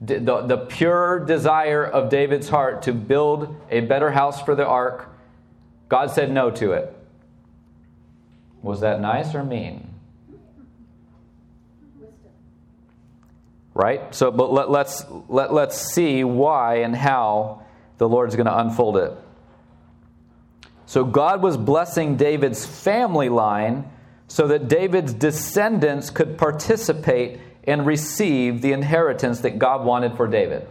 the, the pure desire of David's heart to build a better house for the ark. God said no to it. Was that nice or mean? Right? So, but let, let's, let, let's see why and how the Lord's going to unfold it. So, God was blessing David's family line so that David's descendants could participate and receive the inheritance that God wanted for David.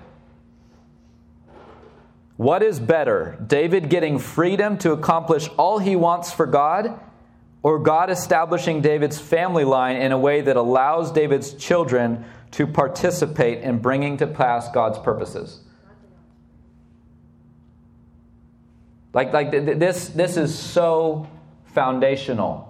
What is better, David getting freedom to accomplish all he wants for God, or God establishing David's family line in a way that allows David's children to participate in bringing to pass God's purposes? Like, like this, this is so foundational.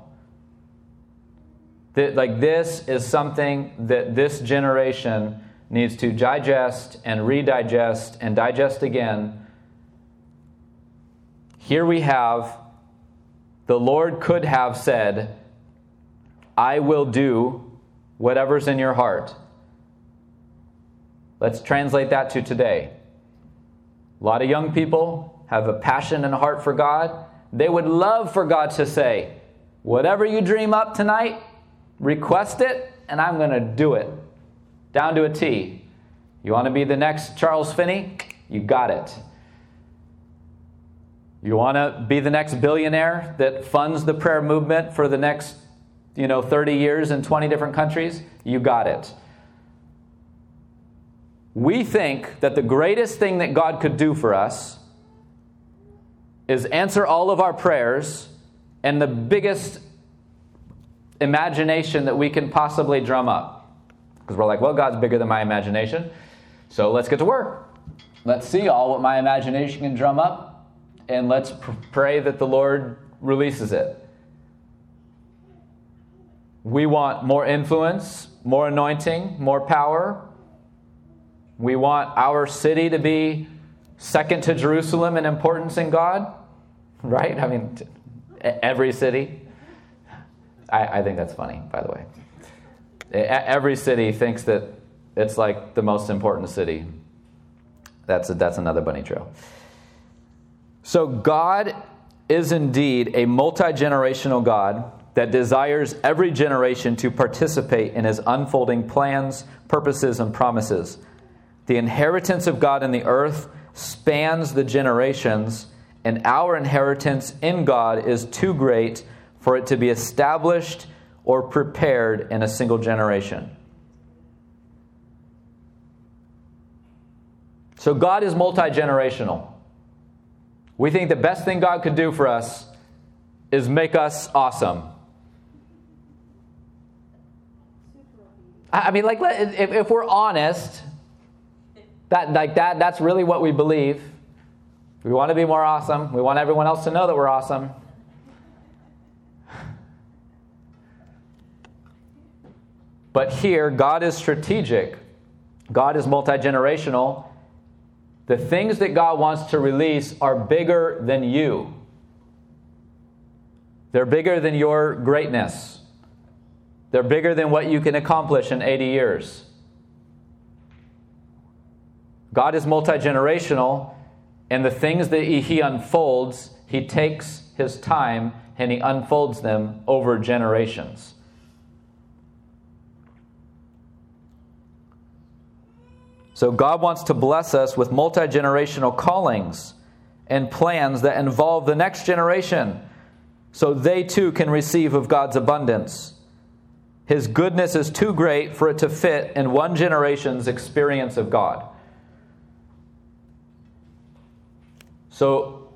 That, like, this is something that this generation needs to digest and redigest and digest again. Here we have the Lord could have said, I will do whatever's in your heart. Let's translate that to today. A lot of young people have a passion and a heart for God. They would love for God to say, Whatever you dream up tonight, request it, and I'm going to do it. Down to a T. You want to be the next Charles Finney? You got it. You want to be the next billionaire that funds the prayer movement for the next, you know, 30 years in 20 different countries? You got it. We think that the greatest thing that God could do for us is answer all of our prayers and the biggest imagination that we can possibly drum up. Because we're like, well, God's bigger than my imagination. So let's get to work. Let's see all what my imagination can drum up and let's pr- pray that the Lord releases it. We want more influence, more anointing, more power. We want our city to be second to Jerusalem in importance in God, right? I mean, every city. I, I think that's funny, by the way. Every city thinks that it's like the most important city. That's, a, that's another bunny trail. So, God is indeed a multi generational God that desires every generation to participate in his unfolding plans, purposes, and promises. The inheritance of God in the earth spans the generations, and our inheritance in God is too great for it to be established or prepared in a single generation. So God is multi generational. We think the best thing God could do for us is make us awesome. I mean, like, if, if we're honest, that, like that, that's really what we believe. We want to be more awesome. We want everyone else to know that we're awesome. But here, God is strategic. God is multi generational. The things that God wants to release are bigger than you, they're bigger than your greatness, they're bigger than what you can accomplish in 80 years. God is multi generational, and the things that He unfolds, He takes His time and He unfolds them over generations. So God wants to bless us with multi generational callings and plans that involve the next generation so they too can receive of God's abundance. His goodness is too great for it to fit in one generation's experience of God. So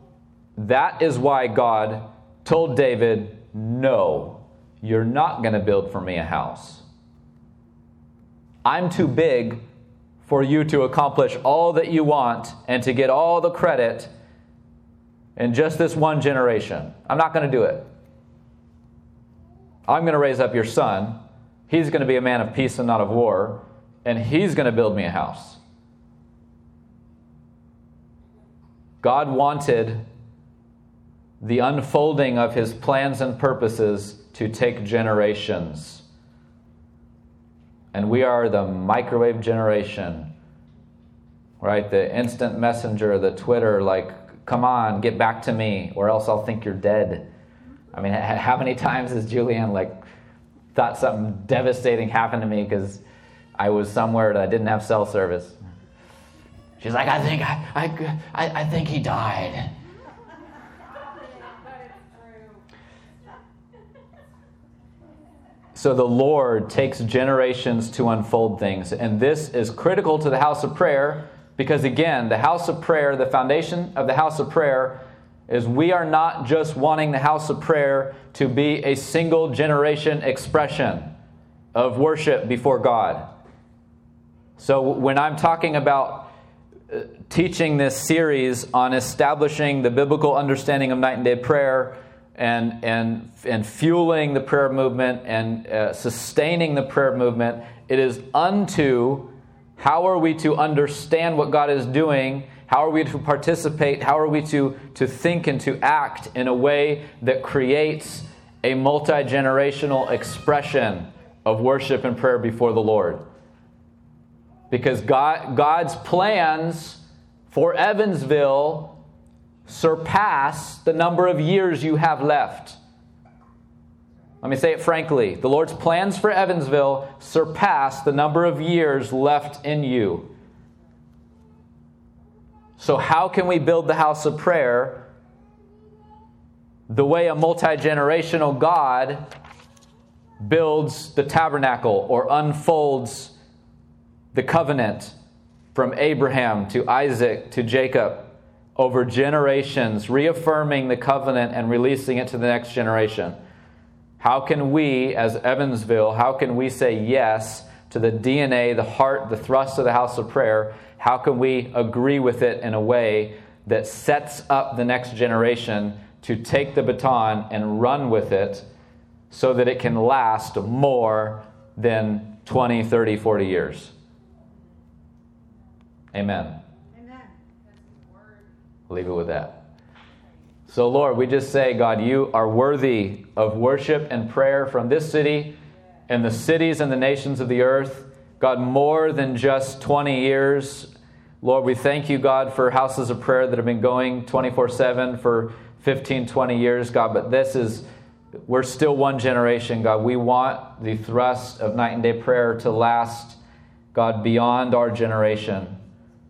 that is why God told David, No, you're not going to build for me a house. I'm too big for you to accomplish all that you want and to get all the credit in just this one generation. I'm not going to do it. I'm going to raise up your son. He's going to be a man of peace and not of war, and he's going to build me a house. God wanted the unfolding of his plans and purposes to take generations and we are the microwave generation, right? The instant messenger, the Twitter, like, come on, get back to me, or else I'll think you're dead. I mean, how many times has Julianne, like, thought something devastating happened to me because I was somewhere that I didn't have cell service? She's like, I think I, I, I think he died. So the Lord takes generations to unfold things. And this is critical to the house of prayer because, again, the house of prayer, the foundation of the house of prayer, is we are not just wanting the house of prayer to be a single generation expression of worship before God. So when I'm talking about uh, teaching this series on establishing the biblical understanding of night and day prayer, and, and, and fueling the prayer movement and uh, sustaining the prayer movement. It is unto how are we to understand what God is doing? How are we to participate? How are we to, to think and to act in a way that creates a multi generational expression of worship and prayer before the Lord? Because God, God's plans for Evansville surpass the number of years you have left. Let me say it frankly the Lord's plans for Evansville surpass the number of years left in you. So, how can we build the house of prayer the way a multi generational God builds the tabernacle or unfolds the covenant from Abraham to Isaac to Jacob? Over generations, reaffirming the covenant and releasing it to the next generation. How can we, as Evansville, how can we say yes to the DNA, the heart, the thrust of the house of prayer? How can we agree with it in a way that sets up the next generation to take the baton and run with it so that it can last more than 20, 30, 40 years? Amen. Leave it with that. So, Lord, we just say, God, you are worthy of worship and prayer from this city and the cities and the nations of the earth. God, more than just 20 years. Lord, we thank you, God, for houses of prayer that have been going 24 7 for 15, 20 years, God, but this is we're still one generation, God. We want the thrust of night and day prayer to last, God, beyond our generation.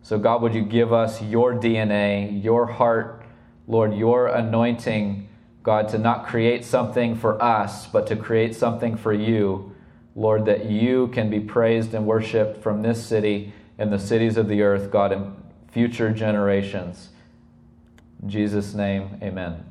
So, God, would you give us your DNA, your heart, Lord, your anointing, God, to not create something for us, but to create something for you, Lord, that you can be praised and worshiped from this city and the cities of the earth, God, in future generations. In Jesus' name, amen.